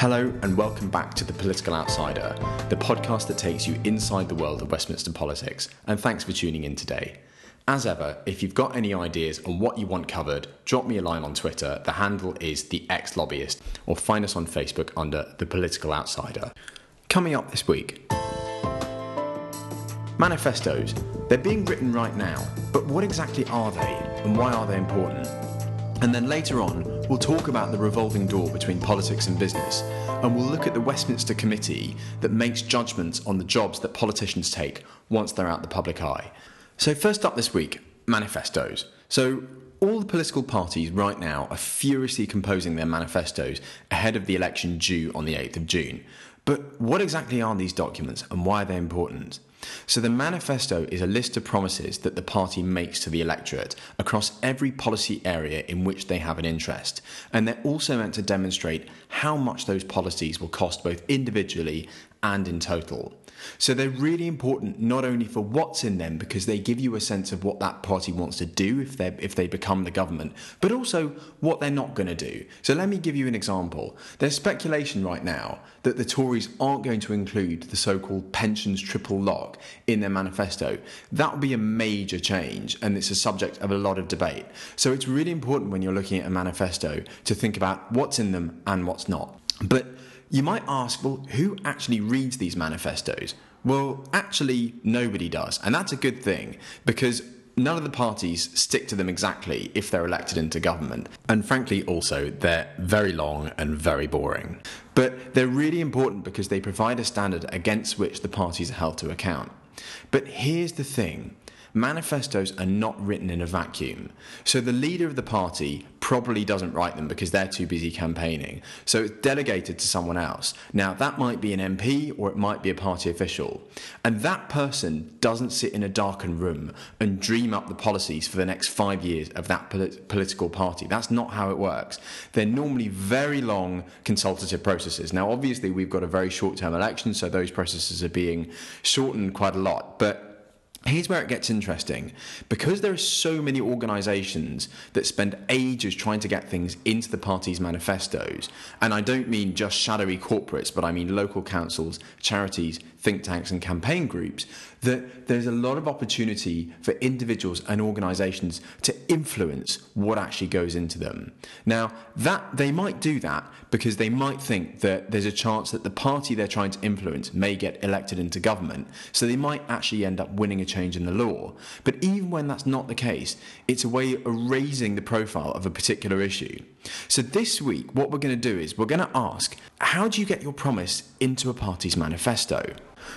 Hello, and welcome back to The Political Outsider, the podcast that takes you inside the world of Westminster politics. And thanks for tuning in today. As ever, if you've got any ideas on what you want covered, drop me a line on Twitter. The handle is the ex lobbyist, or find us on Facebook under The Political Outsider. Coming up this week Manifestos. They're being written right now, but what exactly are they, and why are they important? And then later on, we'll talk about the revolving door between politics and business, and we'll look at the Westminster Committee that makes judgments on the jobs that politicians take once they're out the public eye. So, first up this week, manifestos. So, all the political parties right now are furiously composing their manifestos ahead of the election due on the 8th of June. But what exactly are these documents and why are they important? So, the manifesto is a list of promises that the party makes to the electorate across every policy area in which they have an interest. And they're also meant to demonstrate how much those policies will cost both individually and in total. So they're really important not only for what's in them because they give you a sense of what that party wants to do if they if they become the government, but also what they're not going to do. So let me give you an example. There's speculation right now that the Tories aren't going to include the so-called pensions triple lock in their manifesto. That would be a major change and it's a subject of a lot of debate. So it's really important when you're looking at a manifesto to think about what's in them and what's not. But you might ask, well, who actually reads these manifestos? Well, actually, nobody does. And that's a good thing because none of the parties stick to them exactly if they're elected into government. And frankly, also, they're very long and very boring. But they're really important because they provide a standard against which the parties are held to account. But here's the thing manifestos are not written in a vacuum. So the leader of the party probably doesn't write them because they're too busy campaigning. So it's delegated to someone else. Now, that might be an MP or it might be a party official. And that person doesn't sit in a darkened room and dream up the policies for the next five years of that polit- political party. That's not how it works. They're normally very long consultative processes. Now, obviously, we've got a very short term election, so those processes are being shortened quite a lot. But Here's where it gets interesting. Because there are so many organisations that spend ages trying to get things into the party's manifestos, and I don't mean just shadowy corporates, but I mean local councils, charities, think tanks, and campaign groups, that there's a lot of opportunity for individuals and organisations to influence what actually goes into them. Now, that they might do that because they might think that there's a chance that the party they're trying to influence may get elected into government, so they might actually end up winning a change in the law. But even when that's not the case, it's a way of raising the profile of a particular issue. So this week, what we're going to do is we're going to ask, how do you get your promise into a party's manifesto?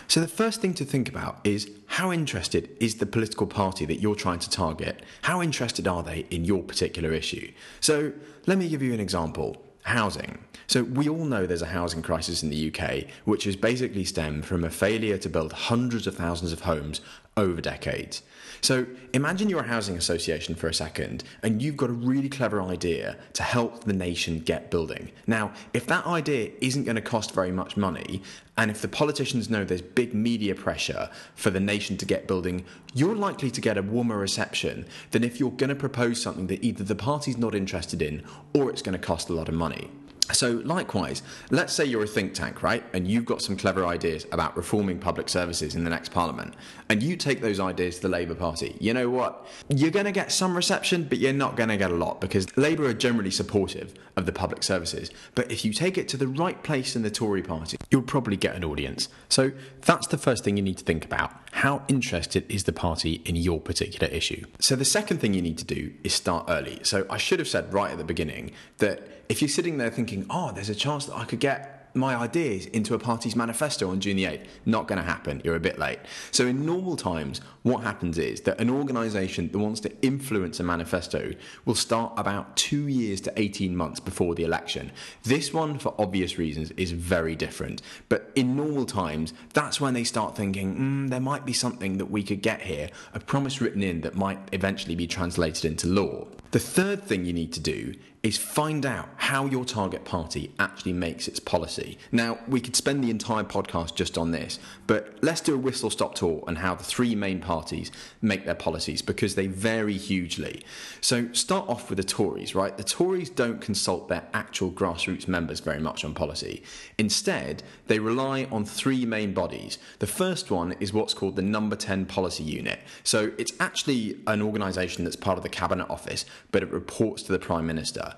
So, the first thing to think about is how interested is the political party that you're trying to target? How interested are they in your particular issue? So, let me give you an example housing. So, we all know there's a housing crisis in the UK, which has basically stemmed from a failure to build hundreds of thousands of homes over decades. So imagine you're a housing association for a second and you've got a really clever idea to help the nation get building. Now, if that idea isn't going to cost very much money, and if the politicians know there's big media pressure for the nation to get building, you're likely to get a warmer reception than if you're going to propose something that either the party's not interested in or it's going to cost a lot of money. So, likewise, let's say you're a think tank, right? And you've got some clever ideas about reforming public services in the next parliament. And you take those ideas to the Labour Party. You know what? You're going to get some reception, but you're not going to get a lot because Labour are generally supportive of the public services. But if you take it to the right place in the Tory party, you'll probably get an audience. So, that's the first thing you need to think about. How interested is the party in your particular issue? So, the second thing you need to do is start early. So, I should have said right at the beginning that if you're sitting there thinking, oh, there's a chance that I could get my ideas into a party's manifesto on June the 8th. Not going to happen. You're a bit late. So, in normal times, what happens is that an organisation that wants to influence a manifesto will start about two years to 18 months before the election. This one, for obvious reasons, is very different. But in normal times, that's when they start thinking, mm, there might be something that we could get here, a promise written in that might eventually be translated into law. The third thing you need to do is find out how your target party actually makes its policy. Now, we could spend the entire podcast just on this, but let's do a whistle stop tour on how the three main parties make their policies because they vary hugely. So, start off with the Tories, right? The Tories don't consult their actual grassroots members very much on policy. Instead, they rely on three main bodies. The first one is what's called the Number 10 Policy Unit. So, it's actually an organisation that's part of the Cabinet Office, but it reports to the Prime Minister.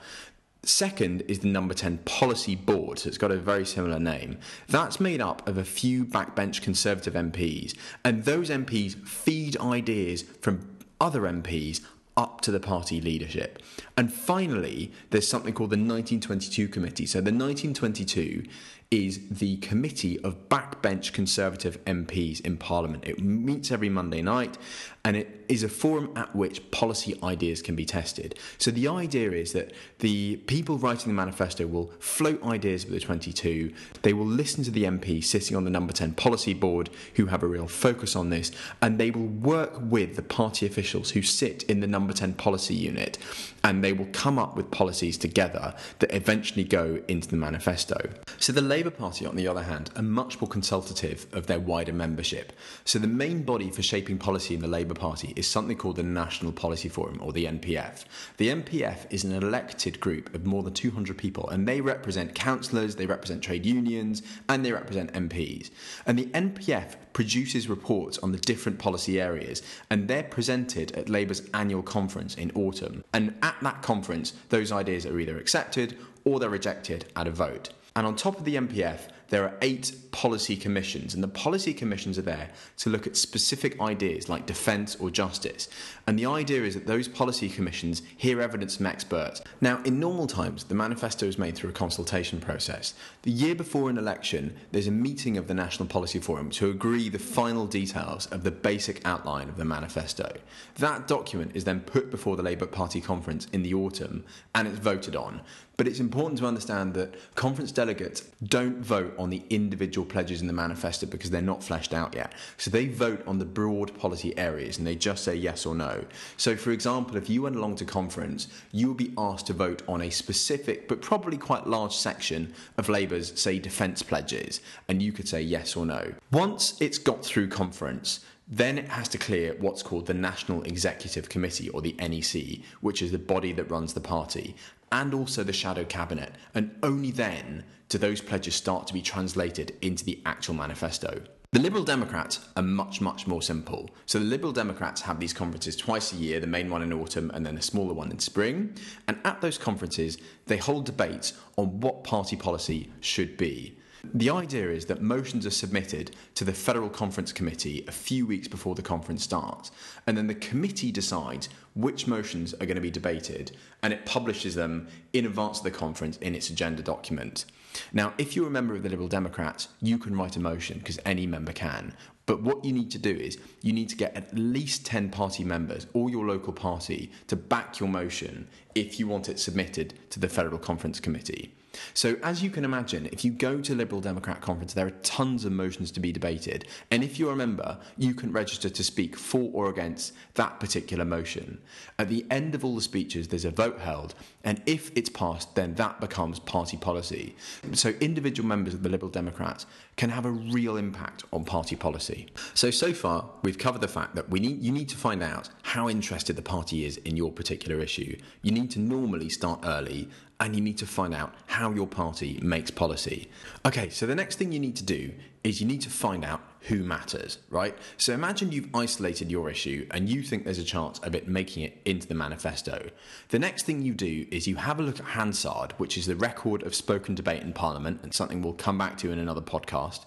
Second is the number 10 policy board, so it's got a very similar name. That's made up of a few backbench Conservative MPs, and those MPs feed ideas from other MPs up to the party leadership. And finally, there's something called the 1922 Committee. So the 1922 is the committee of backbench Conservative MPs in Parliament. It meets every Monday night and it is a forum at which policy ideas can be tested. So the idea is that the people writing the manifesto will float ideas with the 22, they will listen to the MP sitting on the number 10 policy board who have a real focus on this, and they will work with the party officials who sit in the number 10 policy unit and they will come up with policies together that eventually go into the manifesto. So the Labour Party, on the other hand, are much more consultative of their wider membership. So the main body for shaping policy in the Labour Party is something called the National Policy Forum, or the NPF. The NPF is an elected group of more than 200 people, and they represent councillors, they represent trade unions, and they represent MPs. And the NPF produces reports on the different policy areas, and they're presented at Labour's annual conference in autumn. And at that conference, those ideas are either accepted or they're rejected at a vote. And on top of the NPF, there are eight policy commissions, and the policy commissions are there to look at specific ideas like defence or justice. And the idea is that those policy commissions hear evidence from experts. Now, in normal times, the manifesto is made through a consultation process. The year before an election, there's a meeting of the National Policy Forum to agree the final details of the basic outline of the manifesto. That document is then put before the Labour Party conference in the autumn and it's voted on. But it's important to understand that conference delegates don't vote on the individual pledges in the manifesto because they're not fleshed out yet. So they vote on the broad policy areas and they just say yes or no. So, for example, if you went along to conference, you would be asked to vote on a specific but probably quite large section of Labour's, say, defence pledges, and you could say yes or no. Once it's got through conference, then it has to clear what's called the National Executive Committee, or the NEC, which is the body that runs the party and also the shadow cabinet, and only then do those pledges start to be translated into the actual manifesto. The Liberal Democrats are much, much more simple. So the Liberal Democrats have these conferences twice a year, the main one in autumn and then a smaller one in spring. And at those conferences, they hold debates on what party policy should be. The idea is that motions are submitted to the Federal Conference Committee a few weeks before the conference starts, and then the committee decides which motions are going to be debated and it publishes them in advance of the conference in its agenda document. Now, if you're a member of the Liberal Democrats, you can write a motion because any member can. But what you need to do is you need to get at least 10 party members or your local party to back your motion if you want it submitted to the Federal Conference Committee. So, as you can imagine, if you go to Liberal Democrat conference, there are tons of motions to be debated. And if you're a member, you can register to speak for or against that particular motion. At the end of all the speeches, there's a vote held. And if it's passed, then that becomes party policy. So, individual members of the Liberal Democrats can have a real impact on party policy. So, so far, we've covered the fact that we need, you need to find out how interested the party is in your particular issue. You need to normally start early and you need to find out how your party makes policy. Okay, so the next thing you need to do is you need to find out who matters, right? So imagine you've isolated your issue and you think there's a chance of it making it into the manifesto. The next thing you do is you have a look at Hansard, which is the record of spoken debate in Parliament, and something we'll come back to in another podcast.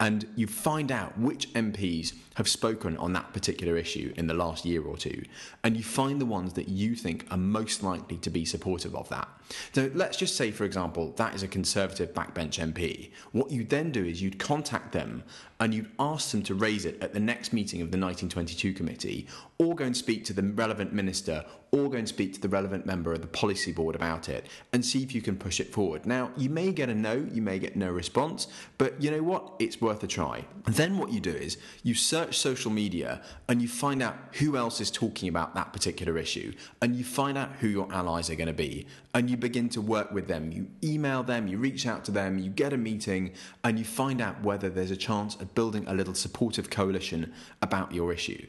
And you find out which MPs have spoken on that particular issue in the last year or two, and you find the ones that you think are most likely to be supportive of that. So let's just say, for example, that is a Conservative backbench MP. What you'd then do is you'd contact them and you'd ask them to raise it at the next meeting of the 1922 committee, or go and speak to the relevant minister, or go and speak to the relevant member of the policy board about it, and see if you can push it forward. Now, you may get a no, you may get no response, but you know what? It's worth a try. And then what you do is you search social media and you find out who else is talking about that particular issue, and you find out who your allies are going to be, and you begin to work with them. You email them, you reach out to them, you get a meeting, and you find out whether there's a chance of building a little supportive coalition about your issue.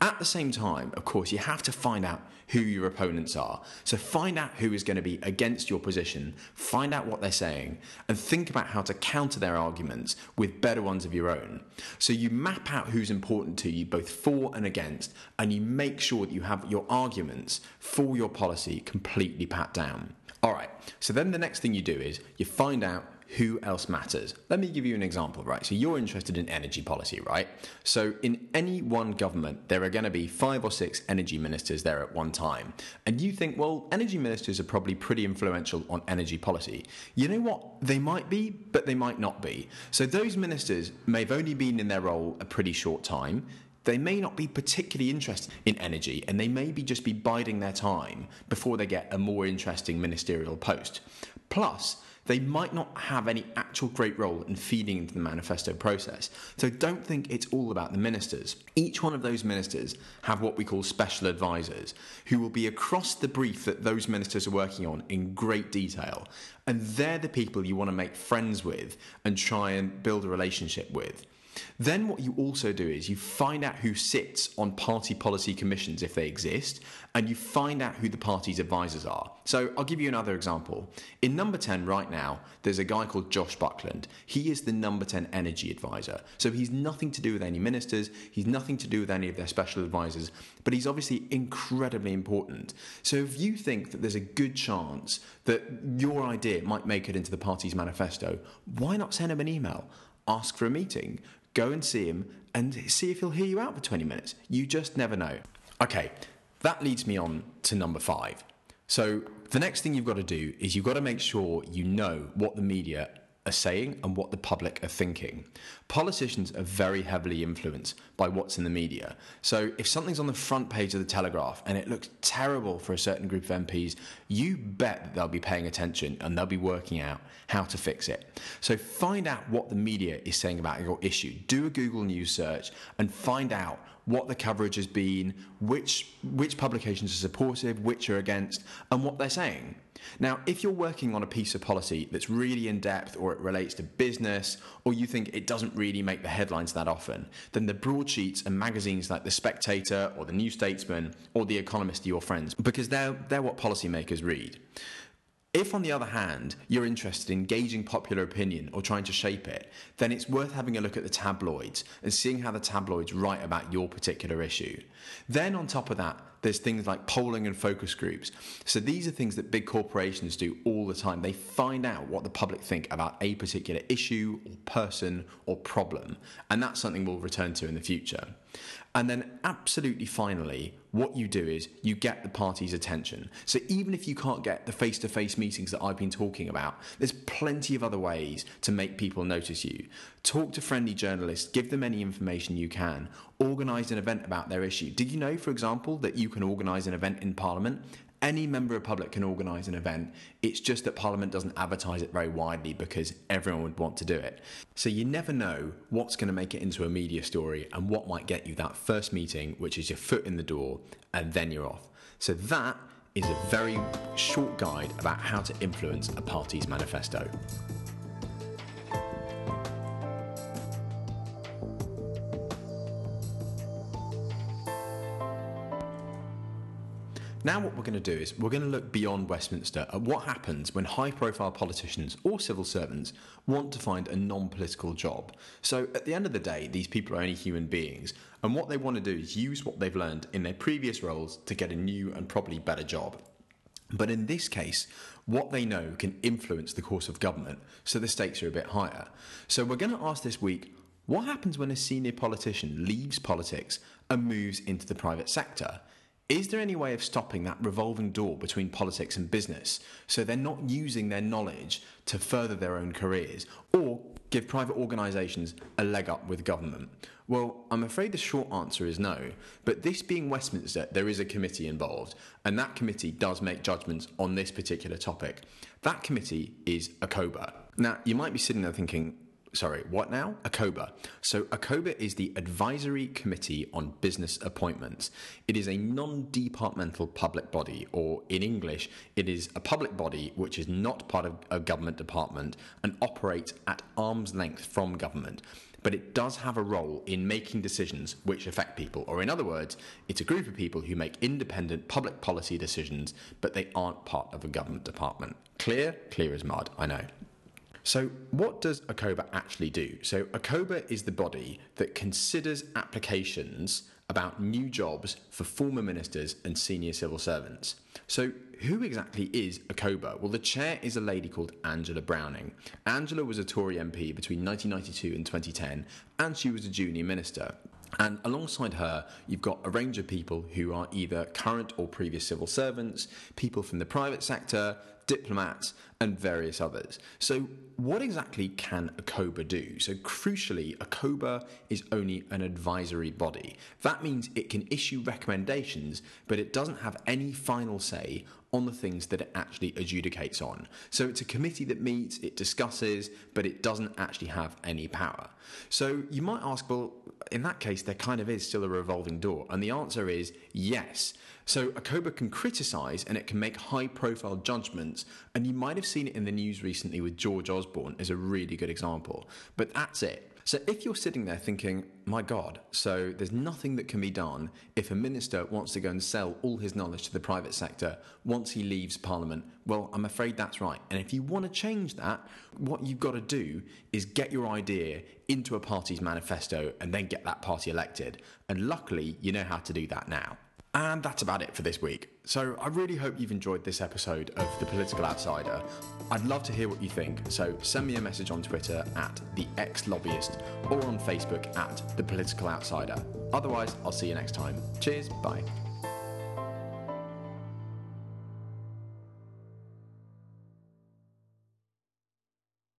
At the same time, of course, you have to find out who your opponents are. So find out who is going to be against your position, find out what they're saying, and think about how to counter their arguments with better ones of your own. So you map out who's important to you, both for and against, and you make sure that you have your arguments for your policy completely pat down. All right, so then the next thing you do is you find out who else matters. Let me give you an example, right? So you're interested in energy policy, right? So in any one government, there are going to be five or six energy ministers there at one time. And you think, well, energy ministers are probably pretty influential on energy policy. You know what? They might be, but they might not be. So those ministers may have only been in their role a pretty short time they may not be particularly interested in energy and they may be just be biding their time before they get a more interesting ministerial post. Plus, they might not have any actual great role in feeding into the manifesto process. So don't think it's all about the ministers. Each one of those ministers have what we call special advisors who will be across the brief that those ministers are working on in great detail. And they're the people you want to make friends with and try and build a relationship with. Then what you also do is you find out who sits on party policy commissions if they exist, and you find out who the party's advisors are. So I'll give you another example. In number 10 right now, there's a guy called Josh Buckland. He is the number 10 energy advisor. So he's nothing to do with any ministers, he's nothing to do with any of their special advisors, but he's obviously incredibly important. So if you think that there's a good chance that your idea might make it into the party's manifesto, why not send him an email? Ask for a meeting, Go and see him and see if he'll hear you out for 20 minutes. You just never know. Okay, that leads me on to number five. So, the next thing you've got to do is you've got to make sure you know what the media are saying and what the public are thinking. Politicians are very heavily influenced by what's in the media. So if something's on the front page of the Telegraph and it looks terrible for a certain group of MPs, you bet that they'll be paying attention and they'll be working out how to fix it. So find out what the media is saying about your issue. Do a Google News search and find out what the coverage has been, which which publications are supportive, which are against, and what they're saying. Now, if you're working on a piece of policy that's really in depth or it relates to business or you think it doesn't really make the headlines that often, then the broadsheets and magazines like The Spectator or The New Statesman or The Economist are your friends because they're, they're what policymakers read. If, on the other hand, you're interested in gauging popular opinion or trying to shape it, then it's worth having a look at the tabloids and seeing how the tabloids write about your particular issue. Then, on top of that, there's things like polling and focus groups. So these are things that big corporations do all the time. They find out what the public think about a particular issue or person or problem. And that's something we'll return to in the future. And then, absolutely finally, what you do is you get the party's attention. So, even if you can't get the face to face meetings that I've been talking about, there's plenty of other ways to make people notice you. Talk to friendly journalists, give them any information you can, organise an event about their issue. Did you know, for example, that you can organise an event in Parliament any member of public can organise an event. It's just that Parliament doesn't advertise it very widely because everyone would want to do it. So you never know what's going to make it into a media story and what might get you that first meeting, which is your foot in the door, and then you're off. So that is a very short guide about how to influence a party's manifesto. Now, what we're going to do is we're going to look beyond Westminster at what happens when high profile politicians or civil servants want to find a non political job. So, at the end of the day, these people are only human beings, and what they want to do is use what they've learned in their previous roles to get a new and probably better job. But in this case, what they know can influence the course of government, so the stakes are a bit higher. So, we're going to ask this week what happens when a senior politician leaves politics and moves into the private sector? Is there any way of stopping that revolving door between politics and business so they're not using their knowledge to further their own careers or give private organisations a leg up with government? Well, I'm afraid the short answer is no. But this being Westminster, there is a committee involved, and that committee does make judgments on this particular topic. That committee is ACOBA. Now, you might be sitting there thinking, sorry, what now? ACOBA. So, ACOBA is the Advisory Committee on Business Appointments. It is a non departmental public body, or in English, it is a public body which is not part of a government department and operates at arm's length from government. But it does have a role in making decisions which affect people. Or, in other words, it's a group of people who make independent public policy decisions, but they aren't part of a government department. Clear? Clear as mud, I know. So, what does ACOBA actually do? So, ACOBA is the body that considers applications about new jobs for former ministers and senior civil servants. So, who exactly is ACOBA? Well, the chair is a lady called Angela Browning. Angela was a Tory MP between 1992 and 2010, and she was a junior minister. And alongside her, you've got a range of people who are either current or previous civil servants, people from the private sector, diplomats, and various others. So, what exactly can ACOBA do? So, crucially, ACOBA is only an advisory body. That means it can issue recommendations, but it doesn't have any final say on the things that it actually adjudicates on. So, it's a committee that meets, it discusses, but it doesn't actually have any power. So, you might ask, well, in that case, there kind of is still a revolving door. And the answer is yes. So ACOBA can criticise and it can make high profile judgments. And you might have seen it in the news recently with George Osborne as a really good example. But that's it. So if you're sitting there thinking, my God, so there's nothing that can be done if a minister wants to go and sell all his knowledge to the private sector once he leaves Parliament, well, I'm afraid that's right. And if you want to change that, what you've got to do is get your idea into a party's manifesto and then get that party elected. And luckily, you know how to do that now. And that's about it for this week. So I really hope you've enjoyed this episode of The Political Outsider. I'd love to hear what you think, so send me a message on Twitter at the ex lobbyist or on Facebook at The Political Outsider. Otherwise, I'll see you next time. Cheers, bye.